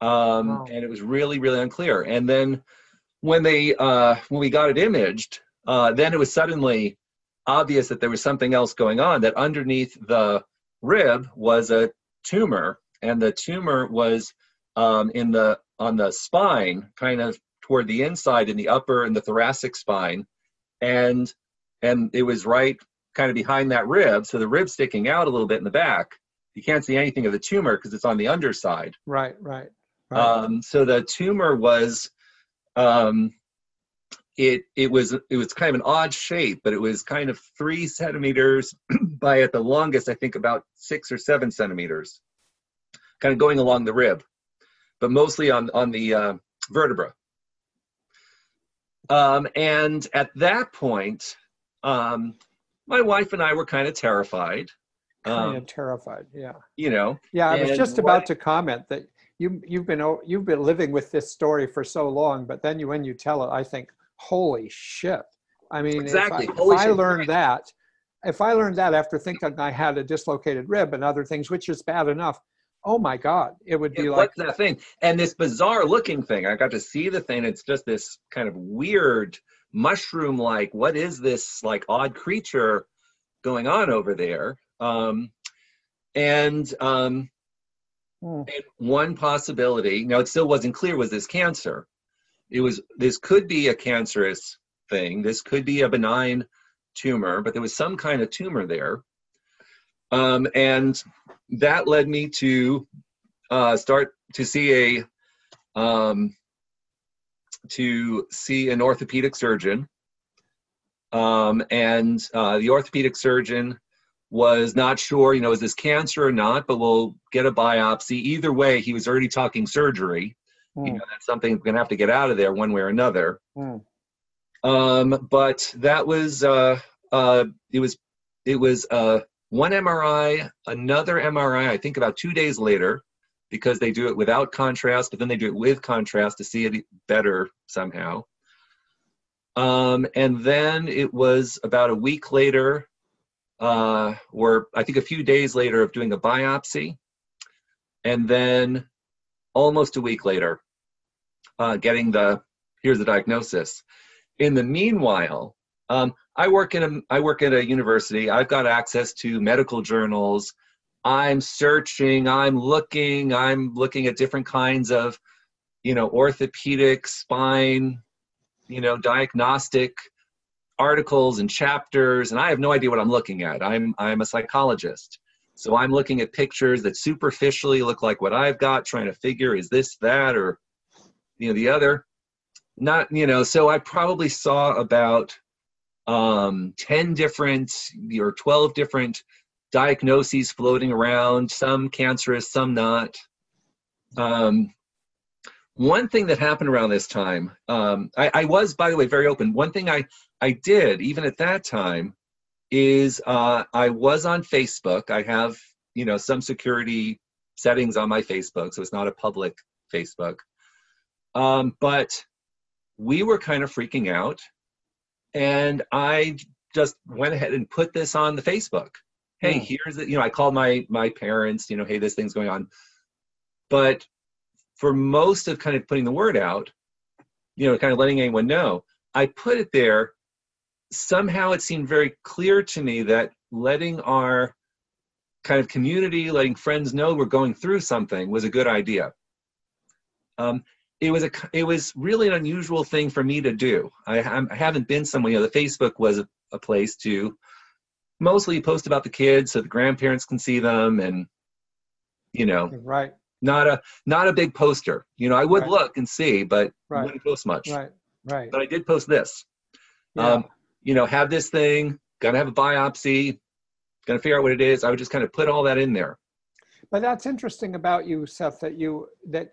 Um,
Wow.
And it was really, really unclear. And then when they uh, when we got it imaged, uh, then it was suddenly obvious that there was something else going on. That underneath the rib was a tumor, and the tumor was um, in the on the spine, kind of toward the inside in the upper and the thoracic spine, and and it was right kind of behind that rib, so the rib sticking out a little bit in the back. You can't see anything of the tumor because it's on the underside.
Right. Right. Right.
Um, so the tumor was, um, it it was it was kind of an odd shape, but it was kind of three centimeters by at the longest, I think about six or seven centimeters, kind of going along the rib, but mostly on on the uh, vertebra. Um, and at that point, um, my wife and I were kind of terrified.
Kind
Um,
of terrified. Yeah.
you know,
Yeah. I was
and
just
what-
about to comment that you you've been you've been living with this story for so long, but then you when you tell it, I think, holy shit. I mean,
Exactly.
if I, if I learned that, if I learned that after thinking I had a dislocated rib and other things, which is bad enough, oh my God, it would be
Yeah,
like
that thing? And this bizarre looking thing. I got to see the thing. It's just this kind of weird mushroom like, what is this like odd creature going on over there? Um, and, um,
Hmm.
and one possibility, now it still wasn't clear, was this cancer? It was, this could be a cancerous thing. This could be a benign tumor, but there was some kind of tumor there. Um, and that led me to uh, start to see a um, to see an orthopedic surgeon um, and uh, the orthopedic surgeon was not sure you know is this cancer or not but we'll get a biopsy either way he was already talking surgery you
Hmm.
know that's something we're gonna have to get out of there one way or another
Hmm.
um, but that was uh, uh, it was it was uh, one MRI, another MRI. I think about two days later, because they do it without contrast, but then they do it with contrast to see it better somehow. Um, and then it was about a week later, uh, or I think a few days later, of doing a biopsy, and then almost a week later, uh, getting the here's the diagnosis. In the meanwhile, um, I work in a I work at a university. I've got access to medical journals. I'm searching. I'm looking. I'm looking at different kinds of, you know, orthopedic, spine, you know, diagnostic articles and chapters, and I have no idea what I'm looking at. I'm I'm a psychologist, so I'm looking at pictures that superficially look like what I've got, trying to figure is this that or, you know, the other. Not you know. So I probably saw about um, 10 different or 12 different diagnoses floating around, some cancerous, some not. Um, one thing that happened around this time, um, I, I, was, by the way, very open. One thing I, I did, even at that time, is uh, I was on Facebook. I have, you know, some security settings on my Facebook, so it's not a public Facebook. Um, but we were kind of freaking out, and I just went ahead and put this on the Facebook. Hey, mm. here's the, you know, I called my my parents, you know, hey, this thing's going on. But for most of kind of putting the word out, you know, kind of letting anyone know, I put it there. Somehow it seemed very clear to me that letting our kind of community, letting friends know we're going through something was a good idea. Um, it was a it was really an unusual thing for me to do. I, I haven't been somewhere. You know, the Facebook was a, a place to mostly post about the kids so the grandparents can see them and you know
right
not a not a big poster you know i would
right.
look and see but
right.
wouldn't post much
right right
but i did post this
yeah.
um you know have this thing gonna have a biopsy gonna figure out what it is. I would just kind of put all that in there.
But that's interesting about you seth that you that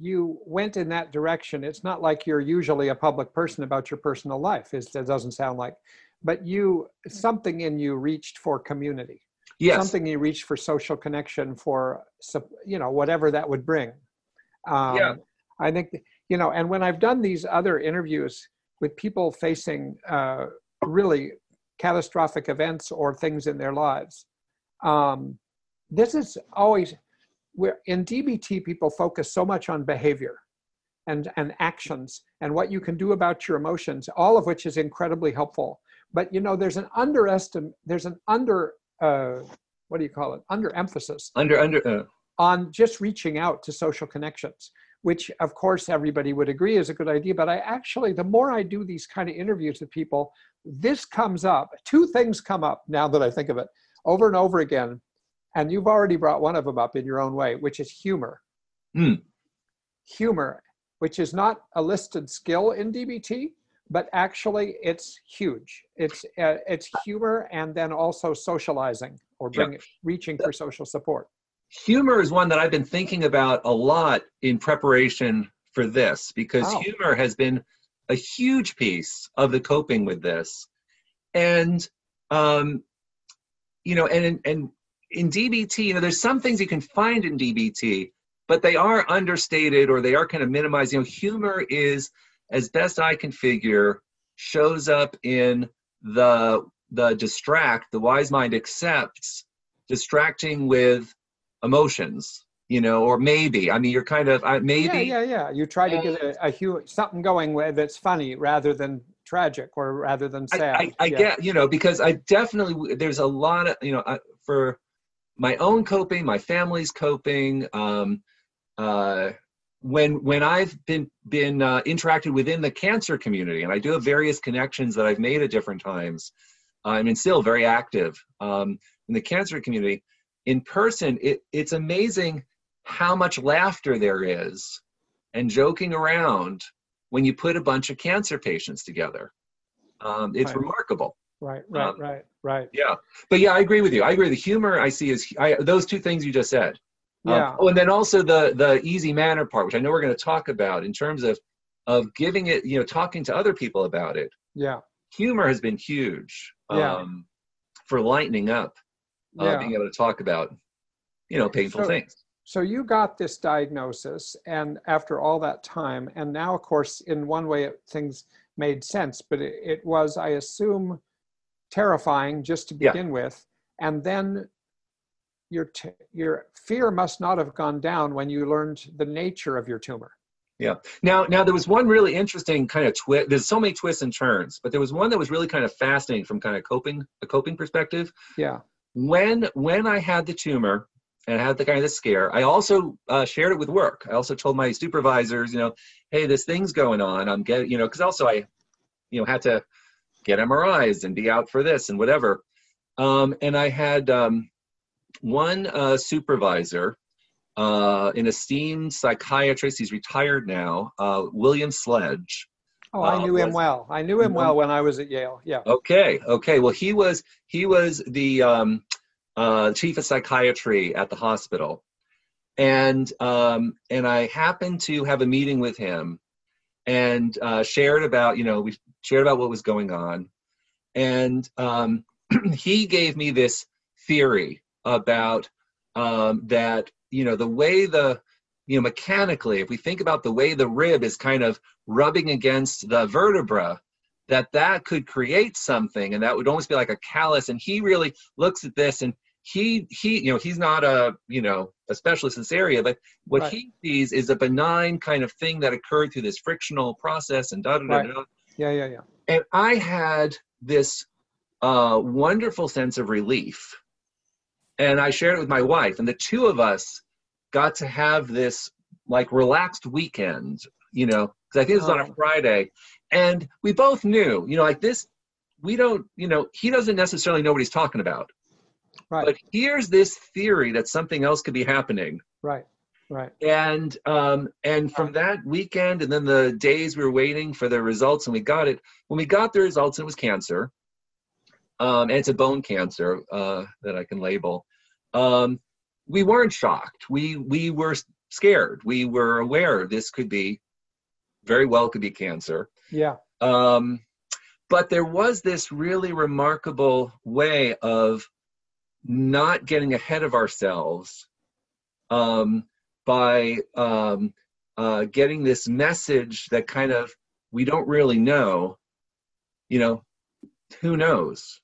you went in that direction. It's not like you're usually a public person about your personal life it doesn't sound like but you something in you reached for community.
Yes.
something you reached for social connection for you know whatever that would bring.
Um, yeah.
i think you know and when i've done these other interviews with people facing uh, really catastrophic events or things in their lives. Um, this is always where in dbt people focus so much on behavior and, and actions and what you can do about your emotions all of which is incredibly helpful. But you know there's an underestimate there's an under uh, what do you call it? Under emphasis
under under uh.
on just reaching out to social connections which of course everybody would agree is a good idea but i actually the more i do these kind of interviews with people this comes up two things come up now that i think of it over and over again and you've already brought one of them up in your own way which is humor
mm.
humor which is not a listed skill in dbt but actually it's huge. It's uh, it's humor and then also socializing or bring, reaching for social support.
Humor is one that I've been thinking about a lot in preparation for this because oh. humor has been a huge piece of the coping with this, and um, you know, and and in DBT, you know, there's some things you can find in DBT, but they are understated or they are kind of minimized. You know, humor is as best I can figure, shows up in the the distract. The wise mind accepts distracting with emotions, you know, or maybe. I mean, you're kind of uh, maybe.
Yeah, yeah, yeah. You try to get a, a huge something going where that's funny rather than tragic or rather than sad.
I, I, I
yeah.
get, you know, because I definitely there's a lot of, you know, uh, for my own coping, my family's coping. Um, uh, when when I've been been uh, interacted within the cancer community, and I do have various connections that I've made at different times. I'm mean, still very active um, in the cancer community. In person, it, it's amazing how much laughter there is and joking around when you put a bunch of cancer patients together. Um, it's
right.
remarkable.
Right, right, um, right, right.
Yeah, but yeah, I agree with you. I agree. The humor I see is I, those two things you just said.
Um, yeah.
Um, oh, and then also the the easy manner part, which I know we're going to talk about in terms of of giving it, you know, talking to other people about it.
Yeah.
Humor has been huge.
Yeah.
Um, for lightening up, uh,
yeah.
being able to talk about, you know, painful
so,
things.
So you got this diagnosis, and after all that time, and now, of course, in one way, it, things made sense, but it, it, was, I assume, terrifying just to begin
yeah.
with, and then your t- your fear must not have gone down when you learned the nature of your tumor.
Yeah. Now, now there was one really interesting kind of twist. There's so many twists and turns, but there was one that was really kind of fascinating from kind of coping a coping perspective.
Yeah.
When when I had the tumor and I had the kind of the scare, I also uh, shared it with work. I also told my supervisors, you know, hey, this thing's going on. I'm getting, you know, because also I, you know, had to get MRIs and be out for this and whatever. Um, and I had um, one uh, supervisor, uh, an esteemed psychiatrist, he's retired now, uh, William Sledge.
Oh, I uh, knew was, him well. I knew him well when I was at Yale. Yeah.
Okay. Okay. Well, he was he was the um, uh, chief of psychiatry at the hospital, and um, and I happened to have a meeting with him, and uh, shared about you know we shared about what was going on, and um, he gave me this theory about um, that you know the way the you know mechanically if we think about the way the rib is kind of rubbing against the vertebra that that could create something and that would almost be like a callus and he really looks at this and he he you know he's not a you know a specialist in this area but what
Right.
he sees is a benign kind of thing that occurred through this frictional process and da da da
Yeah, yeah, yeah.
and I had this uh, wonderful sense of relief. And I shared it with my wife, and the two of us got to have this like relaxed weekend, you know, because I think it was on a
Oh.
Friday. And we both knew, you know, like this, we don't, you know, he doesn't necessarily know what he's talking about.
Right,
But here's this theory that something else could be happening
right, right.
and um, and from that weekend and then the days we were waiting for the results and we got it when we got the results it was cancer um, and it's a bone cancer uh, that i can label um, we weren't shocked. We we were scared. We were aware this could be very well could be cancer.
Yeah,
um, but there was this really remarkable way of not getting ahead of ourselves um, by um, uh, getting this message that kind of we don't really know, you know, who knows,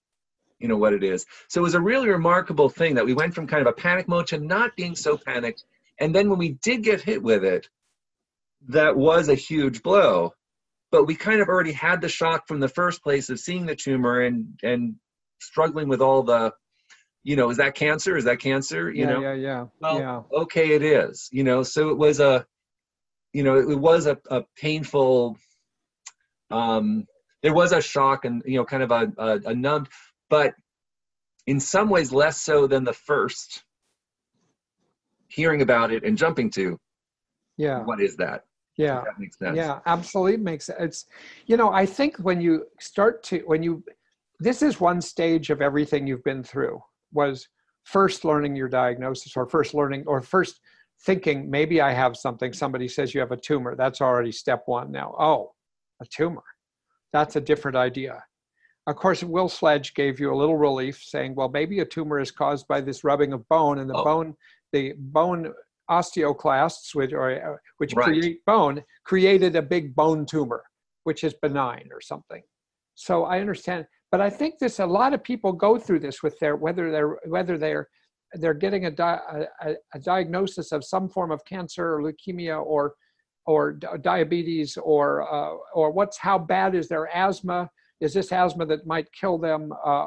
you know, what it is. So it was a really remarkable thing that we went from kind of a panic mode to not being so panicked. And then when we did get hit with it, that was a huge blow but we kind of already had the shock from the first place of seeing the tumor and and struggling with all the you know is that cancer is that cancer you
yeah,
know
yeah, yeah,
Well,
yeah.
okay it is you know so it was a you know it was a, a painful um there was a shock and you know kind of a, a, a numbed but in some ways less so than the first hearing about it and jumping to
Yeah,
what is that
yeah.
that makes sense
Yeah, absolutely makes sense. It's, you know, I think when you start to, when you, this is one stage of everything you've been through was first learning your diagnosis or first learning or first thinking maybe I have something. Somebody says you have a tumor. That's already step one now. Oh, a tumor. That's a different idea. Of course, Will Sledge gave you a little relief saying, well, maybe a tumor is caused by this rubbing of bone and the
Oh.
bone, the bone osteoclasts, which are, uh, which
Right.
create bone, created a big bone tumor, which is benign or something. So I understand, but I think this a lot of people go through this with their whether they're whether they're they're getting a, di- a, a- diagnosis of some form of cancer or leukemia or or di- diabetes or uh, or what's how bad is their asthma? Is this asthma that might kill them? Uh,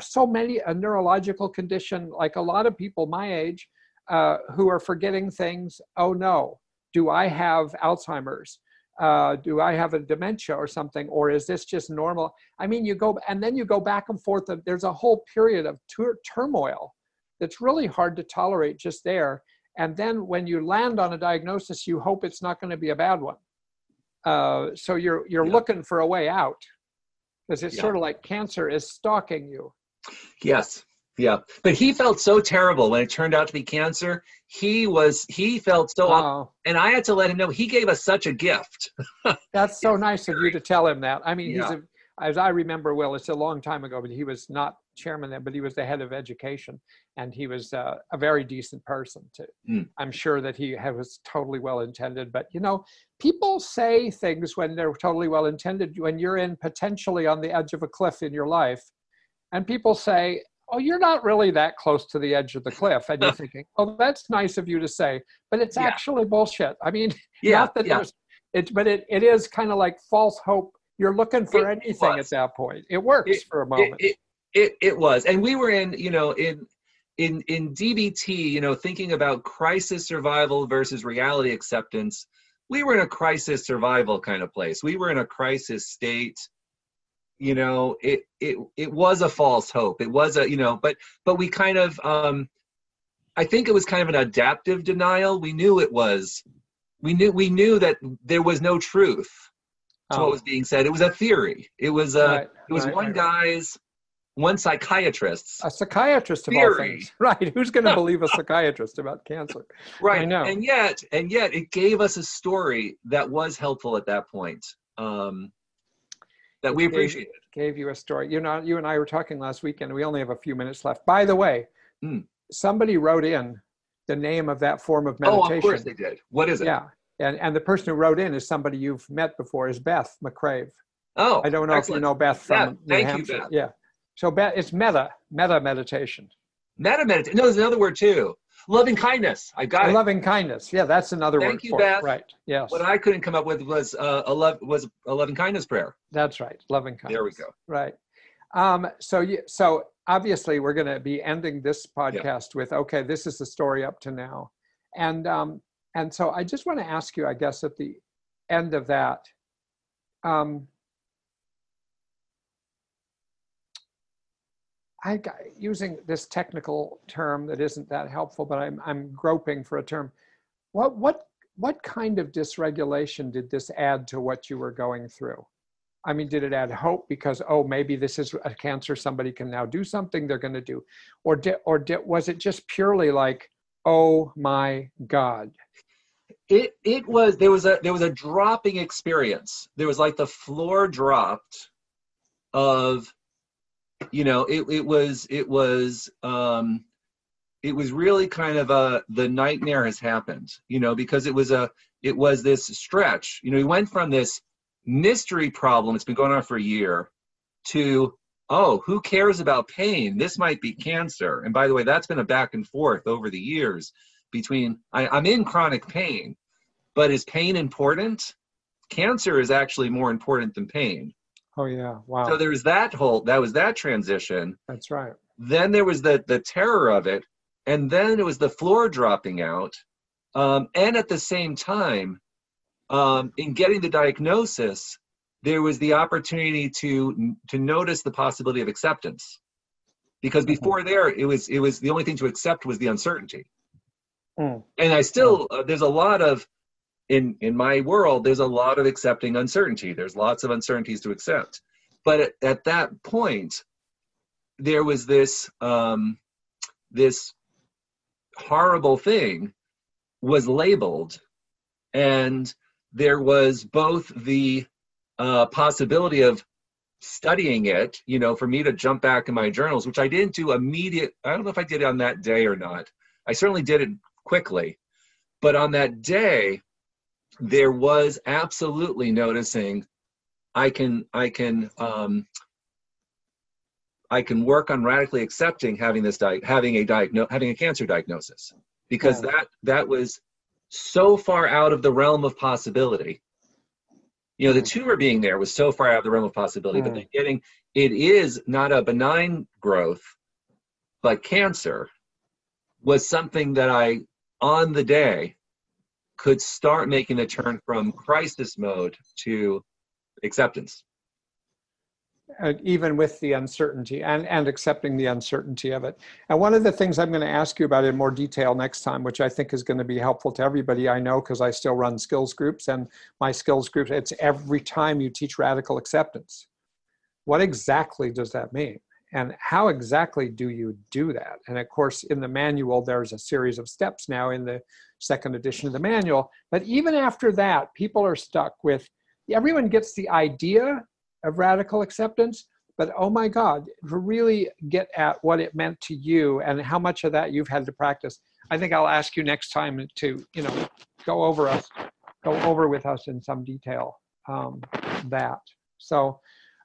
so many a neurological condition like a lot of people my age uh, who are forgetting things. Oh no, do I have Alzheimer's? Uh, do I have a dementia or something, or is this just normal? I mean, you go and then you go back and forth. Of, there's a whole period of tur- turmoil that's really hard to tolerate just there. And then when you land on a diagnosis, you hope it's not going to be a bad one. Uh, so you're you're
Yeah.
looking for a way out because it's
Yeah.
sort of like cancer is stalking you.
Yes. Yeah. But he felt so terrible when it turned out to be cancer. He was he felt so
Oh,
and I had to let him know he gave us such a gift.
that's so nice of you to tell him that. I mean, he's
Yeah.
a, as I remember, Will, it's a long time ago, but he was not chairman there, but he was the head of education, and he was uh, a very decent person too.
Mm.
I'm sure that he had, was totally well intended, but you know, people say things when they're totally well intended. When you're in potentially on the edge of a cliff in your life, and people say, "Oh, you're not really that close to the edge of the cliff," and you're thinking, "Oh, that's nice of you to say," but it's
Yeah.
actually bullshit. I mean,
Yeah.
not that
yeah.
there's it but it, it is kind of like false hope you're looking for
It
anything at that point it works for a
it,
moment
it, it, it was. And we were in you know in in in dbt you know thinking about crisis survival versus reality acceptance. We were in a crisis survival kind of place. We were in a crisis state. You know it it it was a false hope. It was a you know but but we kind of um i think it was kind of an adaptive denial. We knew it was we knew we knew that there was no truth to
Oh,
what was being said. It was a theory. It was a
right,
it was
right,
one
right.
guy's one psychiatrist's
A psychiatrist of all
Theory.
things, right? Who's going to believe a psychiatrist about cancer?
right
I know.
and yet and yet it gave us a story that was helpful at that point um that we
It gave-
appreciated
Gave you a story. You know, you and I were talking last weekend. We only have a few minutes left. By the way,
Hmm.
somebody wrote in the name of that form of meditation.
oh of course they did what is it
Yeah. And, and the person who wrote in is somebody you've met before is Beth McCrave.
oh
I don't know
excellent.
if you know Beth from
Yeah,
New
thank you,
Hampshire.
Beth.
Yeah. So it's metta, metta meditation.
metta meditation no there's another word too loving kindness i got it
Loving kindness. Yeah, that's another
Thank
word Thank
you,
for
Beth.
it. Right. Yes.
what i couldn't come up with was uh, a love was a loving kindness prayer
That's right. Loving kindness.
there we go
Right. Um, so you, so obviously we're going to be ending this podcast with okay, this is the story up to now, and um, and so I just want to ask you, I guess, at the end of that, um, I got, using this technical term that isn't that helpful, but I'm I'm groping for a term. What what what kind of dysregulation did this add to what you were going through? I mean, did it add hope because oh maybe this is a cancer somebody can now do something they're going to do, or did or did was it just purely like oh my god
it it was there was a there was a dropping experience there was like the floor dropped of you know it, it was it was um it was really kind of a the nightmare has happened you know because it was a it was this stretch. You know we went from this mystery problem it's been going on for a year to oh who cares about pain? This might be cancer. And by the way that's been a back and forth over the years between I, i'm in chronic pain but is pain important? Cancer is actually more important than pain
oh yeah. Wow.
so there was that whole that was that transition.
That's right.
Then there was the the terror of it and then it was the floor dropping out um, and at the same time um, in getting the diagnosis there was the opportunity to to notice the possibility of acceptance. Because
Mhm.
before there it was it was the only thing to accept was the uncertainty.
Mm.
and i still uh, there's a lot of in in my world there's a lot of accepting uncertainty. There's lots of uncertainties to accept. But at, at that point there was this um this horrible thing was labeled and there was both the uh, possibility of studying it you know for me to jump back in my journals which i didn't do immediate i don't know if i did it on that day or not. I certainly did it quickly. But on that day there was absolutely noticing i can i can um i can work on radically accepting having this di- having a diagno- having a cancer diagnosis because
Yeah.
that that was so far out of the realm of possibility you know the tumor being there was so far out of the realm of possibility but
Mm.
then getting it is not a benign growth but cancer was something that i on the day could start making the turn from crisis mode to acceptance
uh, even with the uncertainty and, and accepting the uncertainty of it. And one of the things I'm going to ask you about in more detail next time, which I think is going to be helpful to everybody I know because I still run skills groups and my skills groups, it's every time you teach radical acceptance. What exactly does that mean? And how exactly do you do that? And of course, in the manual, there's a series of steps now in the second edition of the manual. But even after that, people are stuck with everyone gets the idea of radical acceptance but oh my god to really get at what it meant to you and how much of that you've had to practice i think i'll ask you next time to you know go over us go over with us in some detail um, that so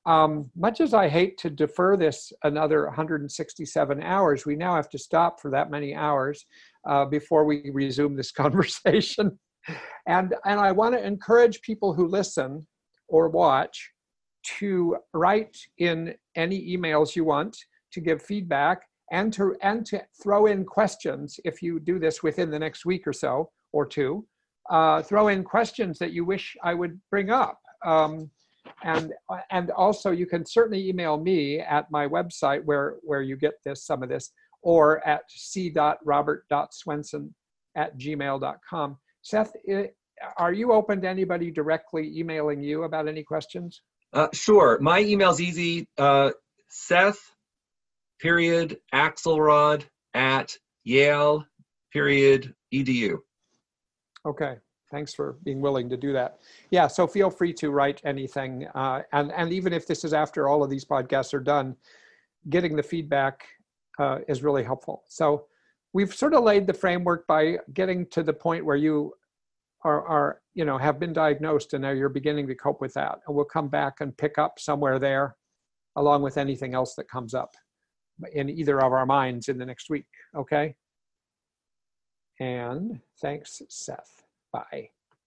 um, much as i hate to defer this another 167 hours we now have to stop for that many hours uh, before we resume this conversation. And and i want to encourage people who listen or watch to write in any emails you want to give feedback and to and to throw in questions if you do this within the next week or so or two. Uh, throw in questions that you wish i would bring up. Um, and and also you can certainly email me at my website where where you get this some of this or at c.robert.swenson at gmail.com seth are you open to anybody directly emailing you about any questions?
Uh, sure. My email's easy uh, seth period Axelrod at Yale period edu.
Okay, thanks for being willing to do that. Yeah, so feel free to write anything. Uh, and, and even if this is after all of these podcasts are done, getting the feedback uh, is really helpful. So we've sort of laid the framework by getting to the point where you are, are, you know, have been diagnosed and now you're beginning to cope with that. And we'll come back and pick up somewhere there along with anything else that comes up in either of our minds in the next week. Okay. And thanks, Seth. Bye.